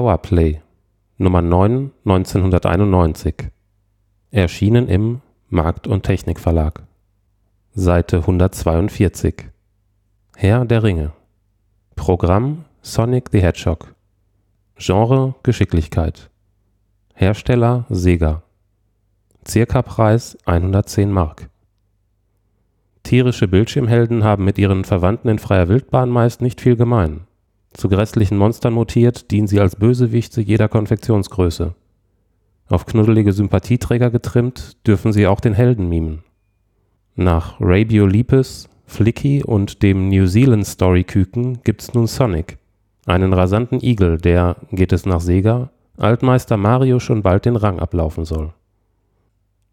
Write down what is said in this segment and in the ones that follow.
Power-Play Nummer 9 1991 Erschienen im Markt und Technik Verlag Seite 142 Herr der Ringe. Programm Sonic the Hedgehog. Genre Geschicklichkeit. Hersteller Sega. Circapreis 110 Mark. Tierische Bildschirmhelden haben mit ihren Verwandten in freier Wildbahn meist nicht viel gemein. Zu grässlichen Monstern mutiert, dienen sie als Bösewichte jeder Konfektionsgröße. Auf knuddelige Sympathieträger getrimmt, dürfen sie auch den Helden mimen. Nach Rabio Lepus, Flicky und dem New Zealand Story Küken gibt's nun Sonic, einen rasanten Igel, der, geht es nach Sega, Altmeister Mario schon bald den Rang ablaufen soll.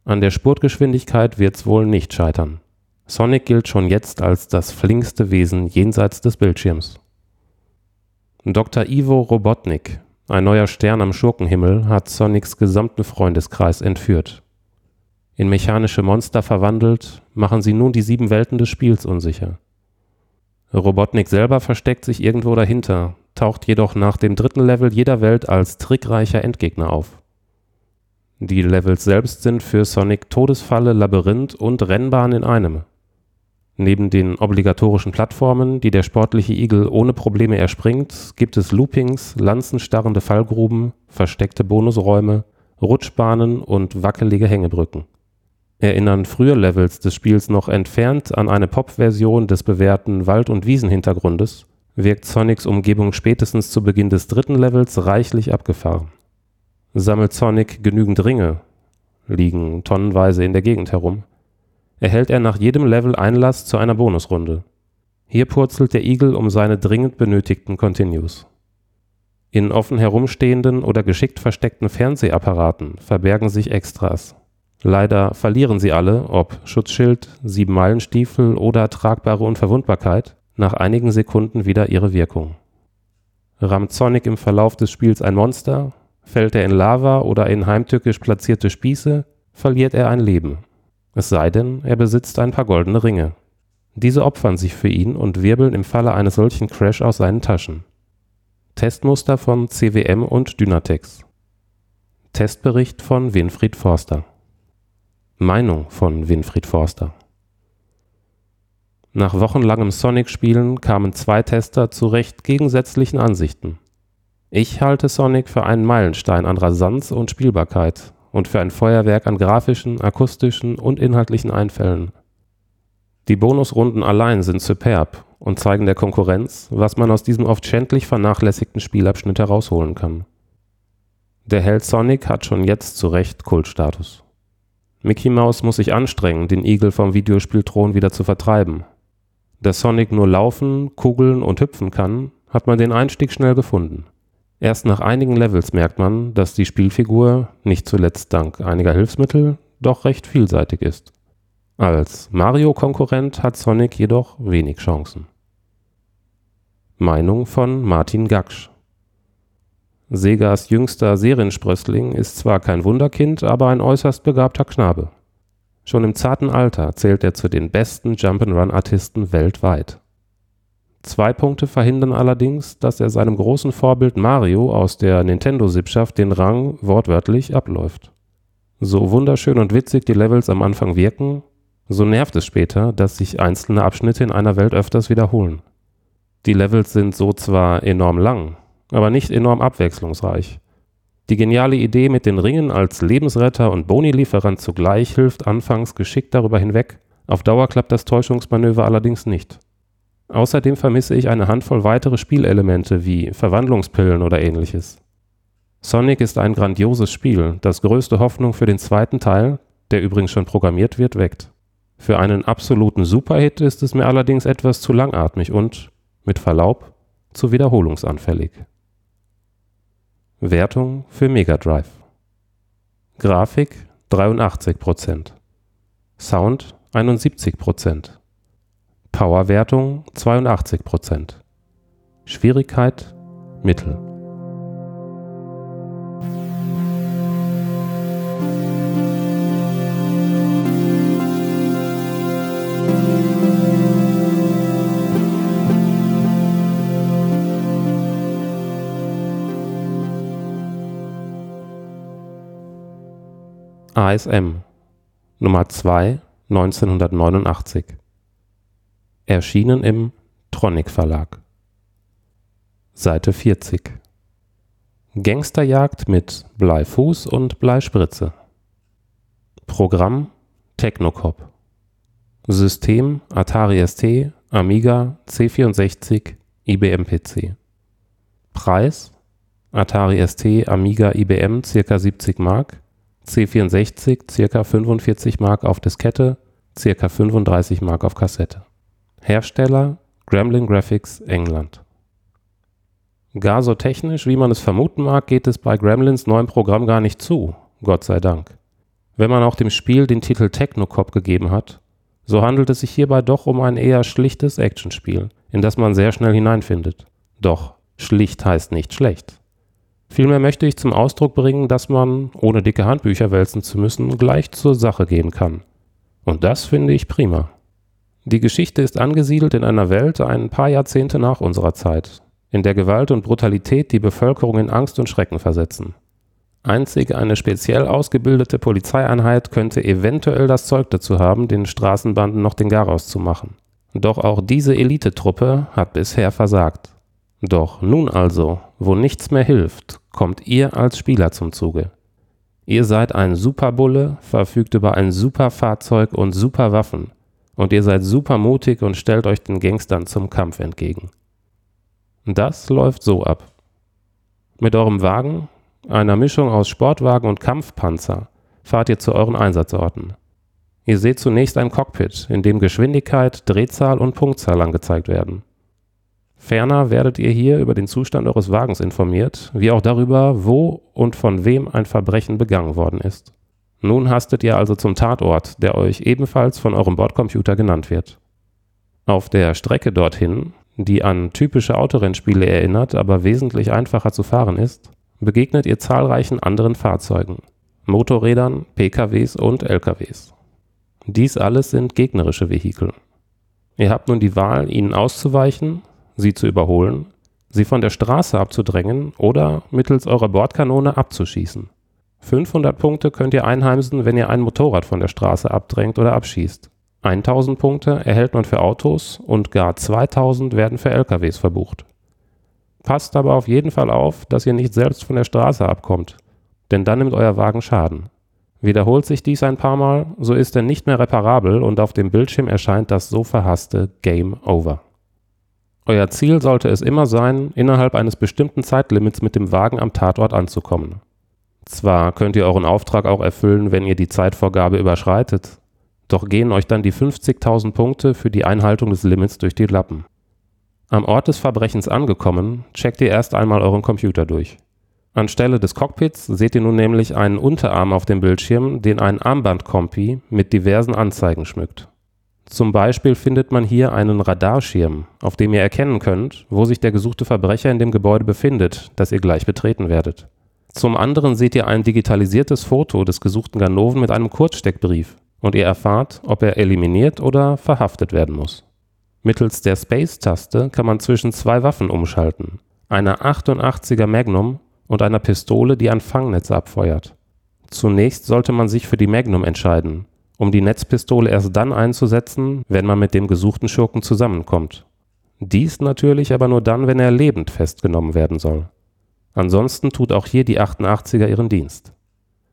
An der Spurtgeschwindigkeit wird's wohl nicht scheitern. Sonic gilt schon jetzt als das flinkste Wesen jenseits des Bildschirms. Dr. Ivo Robotnik, ein neuer Stern am Schurkenhimmel, hat Sonics gesamten Freundeskreis entführt. In mechanische Monster verwandelt, machen sie nun die sieben Welten des Spiels unsicher. Robotnik selber versteckt sich irgendwo dahinter, taucht jedoch nach dem dritten Level jeder Welt als trickreicher Endgegner auf. Die Levels selbst sind für Sonic Todesfalle, Labyrinth und Rennbahn in einem. Neben den obligatorischen Plattformen, die der sportliche Igel ohne Probleme erspringt, gibt es Loopings, lanzenstarrende Fallgruben, versteckte Bonusräume, Rutschbahnen und wackelige Hängebrücken. Erinnern frühe Levels des Spiels noch entfernt an eine Pop-Version des bewährten Wald und Wiesen-Hintergrundes, wirkt Sonics Umgebung spätestens zu Beginn des dritten Levels reichlich abgefahren. Sammelt Sonic genügend Ringe? (liegen tonnenweise in der Gegend herum), erhält er nach jedem Level Einlass zu einer Bonusrunde. Hier purzelt der Igel um seine dringend benötigten Continues. In offen herumstehenden oder geschickt versteckten Fernsehapparaten verbergen sich Extras Leider verlieren sie alle, ob Schutzschild, Sieben-Meilen-Stiefel oder tragbare Unverwundbarkeit, nach einigen Sekunden wieder ihre Wirkung. Rammt Sonic im Verlauf des Spiels ein Monster, fällt er in Lava oder in heimtückisch platzierte Spieße, verliert er ein Leben. Es sei denn, er besitzt ein paar goldene Ringe. Diese opfern sich für ihn und wirbeln im Falle eines solchen Crash aus seinen Taschen. Testmuster von CWM und Dynatex. Testbericht von Winfried Forster Meinung von Winfried Forster Nach wochenlangem Sonic-Spielen kamen zwei Tester zu recht gegensätzlichen Ansichten. Ich halte Sonic für einen Meilenstein an Rasanz und Spielbarkeit und für ein Feuerwerk an grafischen, akustischen und inhaltlichen Einfällen. Die Bonusrunden allein sind superb und zeigen der Konkurrenz, was man aus diesem oft schändlich vernachlässigten Spielabschnitt herausholen kann. Der Held Sonic hat schon jetzt zu Recht Kultstatus Mickey Mouse muss sich anstrengen, den Igel vom Videospielthron wieder zu vertreiben. Da Sonic nur laufen, kugeln und hüpfen kann, hat man den Einstieg schnell gefunden. Erst nach einigen Levels merkt man, dass die Spielfigur, nicht zuletzt dank einiger Hilfsmittel, doch recht vielseitig ist. Als Mario-Konkurrent hat Sonic jedoch wenig Chancen. Meinung von Martin Gaksch Segas jüngster Seriensprössling ist zwar kein Wunderkind, aber ein äußerst begabter Knabe. Schon im zarten Alter zählt er zu den besten Jump'n'Run-Artisten weltweit. Zwei Punkte verhindern allerdings, dass er seinem großen Vorbild Mario aus der Nintendo-Sippschaft den Rang wortwörtlich abläuft. So wunderschön und witzig die Levels am Anfang wirken, so nervt es später, dass sich einzelne Abschnitte in einer Welt öfters wiederholen. Die Levels sind so zwar enorm lang, aber nicht enorm abwechslungsreich. Die geniale Idee mit den Ringen als Lebensretter und Boni-Lieferant zugleich hilft anfangs geschickt darüber hinweg, auf Dauer klappt das Täuschungsmanöver allerdings nicht. Außerdem vermisse ich eine Handvoll weitere Spielelemente wie Verwandlungspillen oder ähnliches. Sonic ist ein grandioses Spiel, das größte Hoffnung für den zweiten Teil, der übrigens schon programmiert wird, weckt. Für einen absoluten Superhit ist es mir allerdings etwas zu langatmig und, mit Verlaub, zu wiederholungsanfällig. Wertung für Mega Drive. Grafik 83%, Sound 71%, Powerwertung 82 Prozent. Schwierigkeit Mittel. ASM Nummer 2 1989 Erschienen im Tronic Verlag Seite 40 Gangsterjagd mit Bleifuß und Bleispritze Programm Technocop System Atari ST, Amiga, C64, IBM PC Preis Atari ST, Amiga, IBM ca. 70 Mark C64 ca. 45 Mark auf Diskette, ca. 35 Mark auf Kassette. Hersteller Gremlin Graphics, England. Gar so technisch, wie man es vermuten mag, geht es bei Gremlins neuem Programm gar nicht zu, Gott sei Dank. Wenn man auch dem Spiel den Titel Technocop gegeben hat, so handelt es sich hierbei doch um ein eher schlichtes Actionspiel, in das man sehr schnell hineinfindet. Doch schlicht heißt nicht schlecht. Vielmehr möchte ich zum Ausdruck bringen, dass man, ohne dicke Handbücher wälzen zu müssen, gleich zur Sache gehen kann. Und das finde ich prima. Die Geschichte ist angesiedelt in einer Welt ein paar Jahrzehnte nach unserer Zeit, in der Gewalt und Brutalität die Bevölkerung in Angst und Schrecken versetzen. Einzig eine speziell ausgebildete Polizeieinheit könnte eventuell das Zeug dazu haben, den Straßenbanden noch den Garaus zu machen. Doch auch diese Elitetruppe hat bisher versagt. Doch nun also, wo nichts mehr hilft, kommt ihr als Spieler zum Zuge. Ihr seid ein Superbulle, verfügt über ein Superfahrzeug und Superwaffen. Und ihr seid super mutig und stellt euch den Gangstern zum Kampf entgegen. Das läuft so ab. Mit eurem Wagen, einer Mischung aus Sportwagen und Kampfpanzer, fahrt ihr zu euren Einsatzorten. Ihr seht zunächst ein Cockpit, in dem Geschwindigkeit, Drehzahl und Punktzahl angezeigt werden. Ferner werdet ihr hier über den Zustand eures Wagens informiert, wie auch darüber, wo und von wem ein Verbrechen begangen worden ist. Nun hastet ihr also zum Tatort, der euch ebenfalls von eurem Bordcomputer genannt wird. Auf der Strecke dorthin, die an typische Autorennspiele erinnert, aber wesentlich einfacher zu fahren ist, begegnet ihr zahlreichen anderen Fahrzeugen, Motorrädern, PKWs und LKWs. Dies alles sind gegnerische Vehikel. Ihr habt nun die Wahl, ihnen auszuweichen sie zu überholen, sie von der Straße abzudrängen oder mittels eurer Bordkanone abzuschießen. 500 Punkte könnt ihr einheimsen, wenn ihr ein Motorrad von der Straße abdrängt oder abschießt. 1000 Punkte erhält man für Autos und gar 2000 werden für LKWs verbucht. Passt aber auf jeden Fall auf, dass ihr nicht selbst von der Straße abkommt, denn dann nimmt euer Wagen Schaden. Wiederholt sich dies ein paar Mal, so ist er nicht mehr reparabel und auf dem Bildschirm erscheint das so verhasste Game Over. Euer Ziel sollte es immer sein, innerhalb eines bestimmten Zeitlimits mit dem Wagen am Tatort anzukommen. Zwar könnt ihr euren Auftrag auch erfüllen, wenn ihr die Zeitvorgabe überschreitet, doch gehen euch dann die 50.000 Punkte für die Einhaltung des Limits durch die Lappen. Am Ort des Verbrechens angekommen, checkt ihr erst einmal euren Computer durch. Anstelle des Cockpits seht ihr nun nämlich einen Unterarm auf dem Bildschirm, den ein Armbandkompi mit diversen Anzeigen schmückt. Zum Beispiel findet man hier einen Radarschirm, auf dem ihr erkennen könnt, wo sich der gesuchte Verbrecher in dem Gebäude befindet, das ihr gleich betreten werdet. Zum anderen seht ihr ein digitalisiertes Foto des gesuchten Ganoven mit einem Kurzsteckbrief und ihr erfahrt, ob er eliminiert oder verhaftet werden muss. Mittels der Space-Taste kann man zwischen zwei Waffen umschalten, einer 88er Magnum und einer Pistole, die ein Fangnetz abfeuert. Zunächst sollte man sich für die Magnum entscheiden, um die Netzpistole erst dann einzusetzen, wenn man mit dem gesuchten Schurken zusammenkommt. Dies natürlich aber nur dann, wenn er lebend festgenommen werden soll. Ansonsten tut auch hier die 88er ihren Dienst.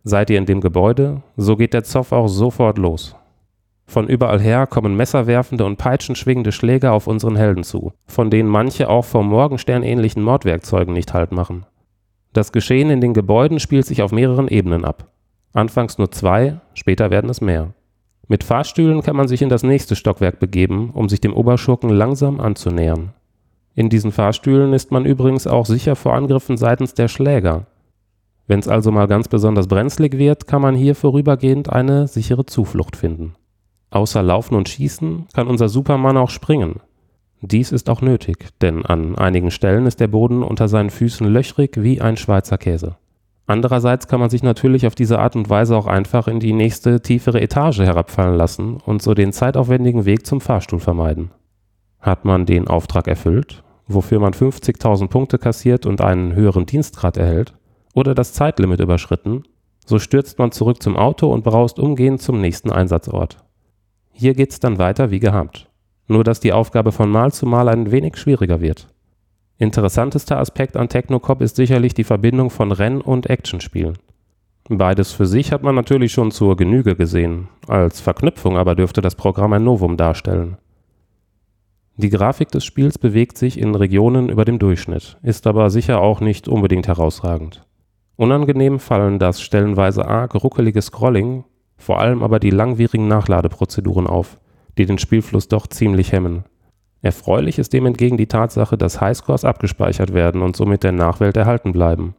Seid ihr in dem Gebäude, so geht der Zoff auch sofort los. Von überall her kommen messerwerfende und peitschenschwingende Schläge auf unseren Helden zu, von denen manche auch vor Morgenstern ähnlichen Mordwerkzeugen nicht Halt machen. Das Geschehen in den Gebäuden spielt sich auf mehreren Ebenen ab. Anfangs nur zwei, später werden es mehr. Mit Fahrstühlen kann man sich in das nächste Stockwerk begeben, um sich dem Oberschurken langsam anzunähern. In diesen Fahrstühlen ist man übrigens auch sicher vor Angriffen seitens der Schläger. Wenn es also mal ganz besonders brenzlig wird, kann man hier vorübergehend eine sichere Zuflucht finden. Außer Laufen und Schießen kann unser Supermann auch springen. Dies ist auch nötig, denn an einigen Stellen ist der Boden unter seinen Füßen löchrig wie ein Schweizer Käse. Andererseits kann man sich natürlich auf diese Art und Weise auch einfach in die nächste tiefere Etage herabfallen lassen und so den zeitaufwendigen Weg zum Fahrstuhl vermeiden. Hat man den Auftrag erfüllt, wofür man 50.000 Punkte kassiert und einen höheren Dienstgrad erhält, oder das Zeitlimit überschritten, So stürzt man zurück zum Auto und braust umgehend zum nächsten Einsatzort. Hier geht's dann weiter wie gehabt. Nur dass die Aufgabe von Mal zu Mal ein wenig schwieriger wird. Interessantester Aspekt an Technocop ist sicherlich die Verbindung von Renn- und Actionspielen. Beides für sich hat man natürlich schon zur Genüge gesehen, als Verknüpfung aber dürfte das Programm ein Novum darstellen. Die Grafik des Spiels bewegt sich in Regionen über dem Durchschnitt, ist aber sicher auch nicht unbedingt herausragend. Unangenehm fallen das stellenweise arg ruckelige Scrolling, vor allem aber die langwierigen Nachladeprozeduren auf, die den Spielfluss doch ziemlich hemmen. Erfreulich ist dem entgegen die Tatsache, dass Highscores abgespeichert werden und somit der Nachwelt erhalten bleiben.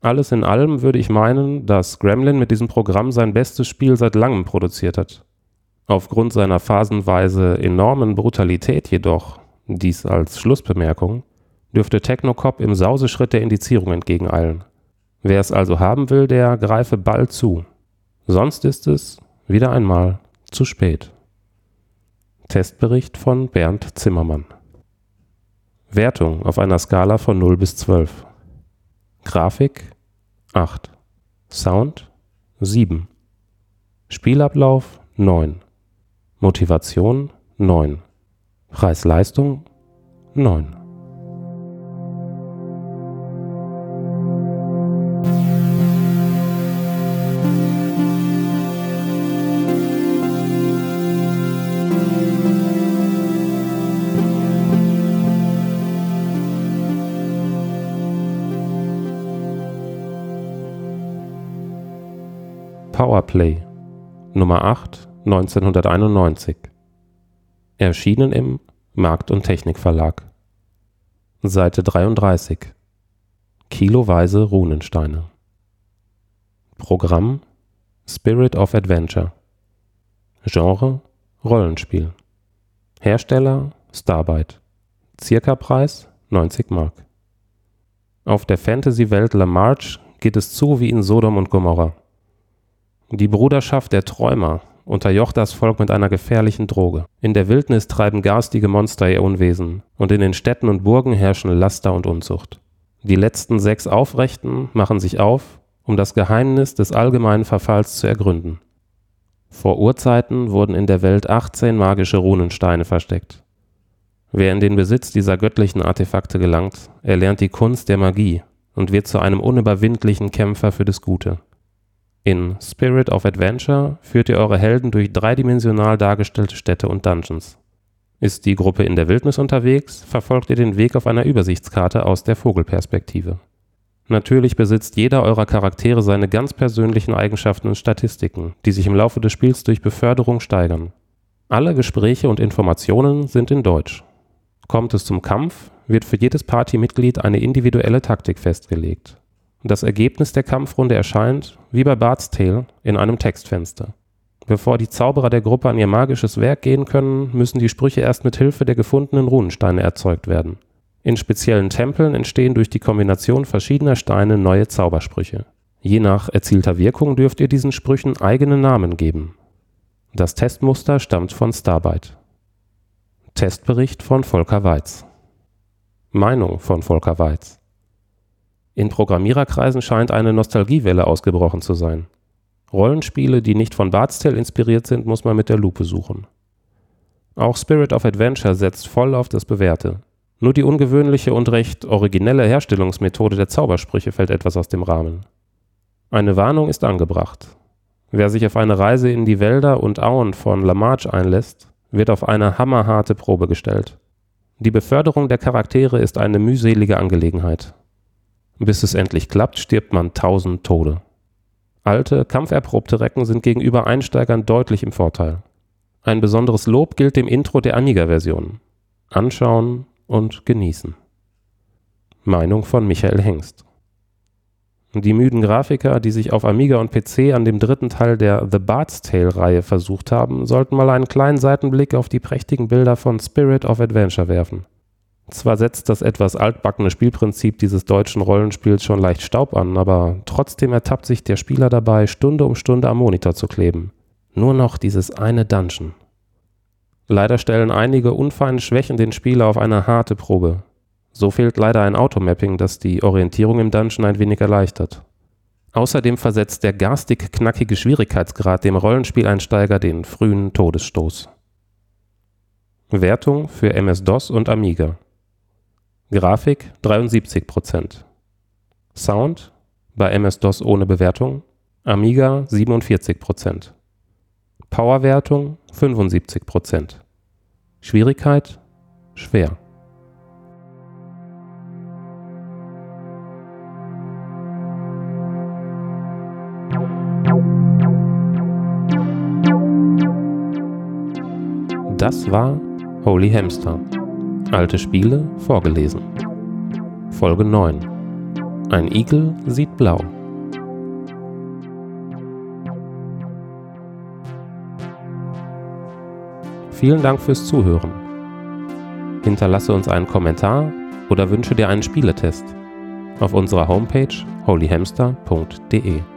Alles in allem würde ich meinen, dass Gremlin mit diesem Programm sein bestes Spiel seit langem produziert hat. Aufgrund seiner phasenweise enormen Brutalität jedoch, dies als Schlussbemerkung, dürfte Technocop im Sauseschritt der Indizierung entgegeneilen. Wer es also haben will, der greife bald zu. Sonst ist es, wieder einmal, zu spät. Testbericht von Bernd Zimmermann. Wertung auf einer Skala von 0 bis 12. Grafik 8. Sound 7. Spielablauf 9. Motivation 9. Preis-Leistung 9. Powerplay Nummer 8 1991 Erschienen im Markt und Technik Verlag Seite 33 Kiloweise Runensteine. Programm Spirit of Adventure. Genre Rollenspiel. Hersteller Starbite Circa-Preis 90 Mark. Auf der Fantasy-Welt La Marche geht es zu wie in Sodom und Gomorra. Die Bruderschaft der Träumer unterjocht das Volk mit einer gefährlichen Droge. In der Wildnis treiben garstige Monster ihr Unwesen, und in den Städten und Burgen herrschen Laster und Unzucht. Die letzten sechs Aufrechten machen sich auf, um das Geheimnis des allgemeinen Verfalls zu ergründen. Vor Urzeiten wurden in der Welt 18 magische Runensteine versteckt. Wer in den Besitz dieser göttlichen Artefakte gelangt, erlernt die Kunst der Magie und wird zu einem unüberwindlichen Kämpfer für das Gute. In Spirit of Adventure führt ihr eure Helden durch dreidimensional dargestellte Städte und Dungeons. Ist die Gruppe in der Wildnis unterwegs, verfolgt ihr den Weg auf einer Übersichtskarte aus der Vogelperspektive. Natürlich besitzt jeder eurer Charaktere seine ganz persönlichen Eigenschaften und Statistiken, die sich im Laufe des Spiels durch Beförderung steigern. Alle Gespräche und Informationen sind in Deutsch. Kommt es zum Kampf, wird für jedes Partymitglied eine individuelle Taktik festgelegt. Das Ergebnis der Kampfrunde erscheint, wie bei Bart's Tale, in einem Textfenster. Bevor die Zauberer der Gruppe an ihr magisches Werk gehen können, müssen die Sprüche erst mit Hilfe der gefundenen Runensteine erzeugt werden. In speziellen Tempeln entstehen durch die Kombination verschiedener Steine neue Zaubersprüche. Je nach erzielter Wirkung dürft ihr diesen Sprüchen eigene Namen geben. Das Testmuster stammt von Starbite. Testbericht von Volker Weiz. Meinung von Volker Weiz. In Programmiererkreisen scheint eine Nostalgiewelle ausgebrochen zu sein. Rollenspiele, die nicht von Bard's Tale inspiriert sind, muss man mit der Lupe suchen. Auch Spirit of Adventure setzt voll auf das Bewährte. Nur die ungewöhnliche und recht originelle Herstellungsmethode der Zaubersprüche fällt etwas aus dem Rahmen. Eine Warnung ist angebracht. Wer sich auf eine Reise in die Wälder und Auen von La Marche einlässt, wird auf eine hammerharte Probe gestellt. Die Beförderung der Charaktere ist eine mühselige Angelegenheit. Bis es endlich klappt, stirbt man tausend Tode. Alte, kampferprobte Recken sind gegenüber Einsteigern deutlich im Vorteil. Ein besonderes Lob gilt dem Intro der Amiga-Version. Anschauen und genießen. Meinung von Michael Hengst. Die müden Grafiker, die sich auf Amiga und PC an dem dritten Teil der The Bard's Tale-Reihe versucht haben, sollten mal einen kleinen Seitenblick auf die prächtigen Bilder von Spirit of Adventure werfen. Zwar setzt das etwas altbackene Spielprinzip dieses deutschen Rollenspiels schon leicht Staub an, aber trotzdem ertappt sich der Spieler dabei, Stunde um Stunde am Monitor zu kleben. Nur noch dieses eine Dungeon. Leider stellen einige unfeine Schwächen den Spieler auf eine harte Probe. So fehlt leider ein Automapping, das die Orientierung im Dungeon ein wenig erleichtert. Außerdem versetzt der garstig knackige Schwierigkeitsgrad dem Rollenspieleinsteiger den frühen Todesstoß. Wertung für MS-DOS und Amiga Grafik 73% Sound bei MS-DOS ohne Bewertung Amiga 47% Powerwertung 75% Schwierigkeit schwer. Das war Holy Hamster. Alte Spiele vorgelesen. Folge 9. Ein Igel sieht blau. Vielen Dank fürs Zuhören. Hinterlasse uns einen Kommentar oder wünsche dir einen Spieletest auf unserer Homepage holyhamster.de.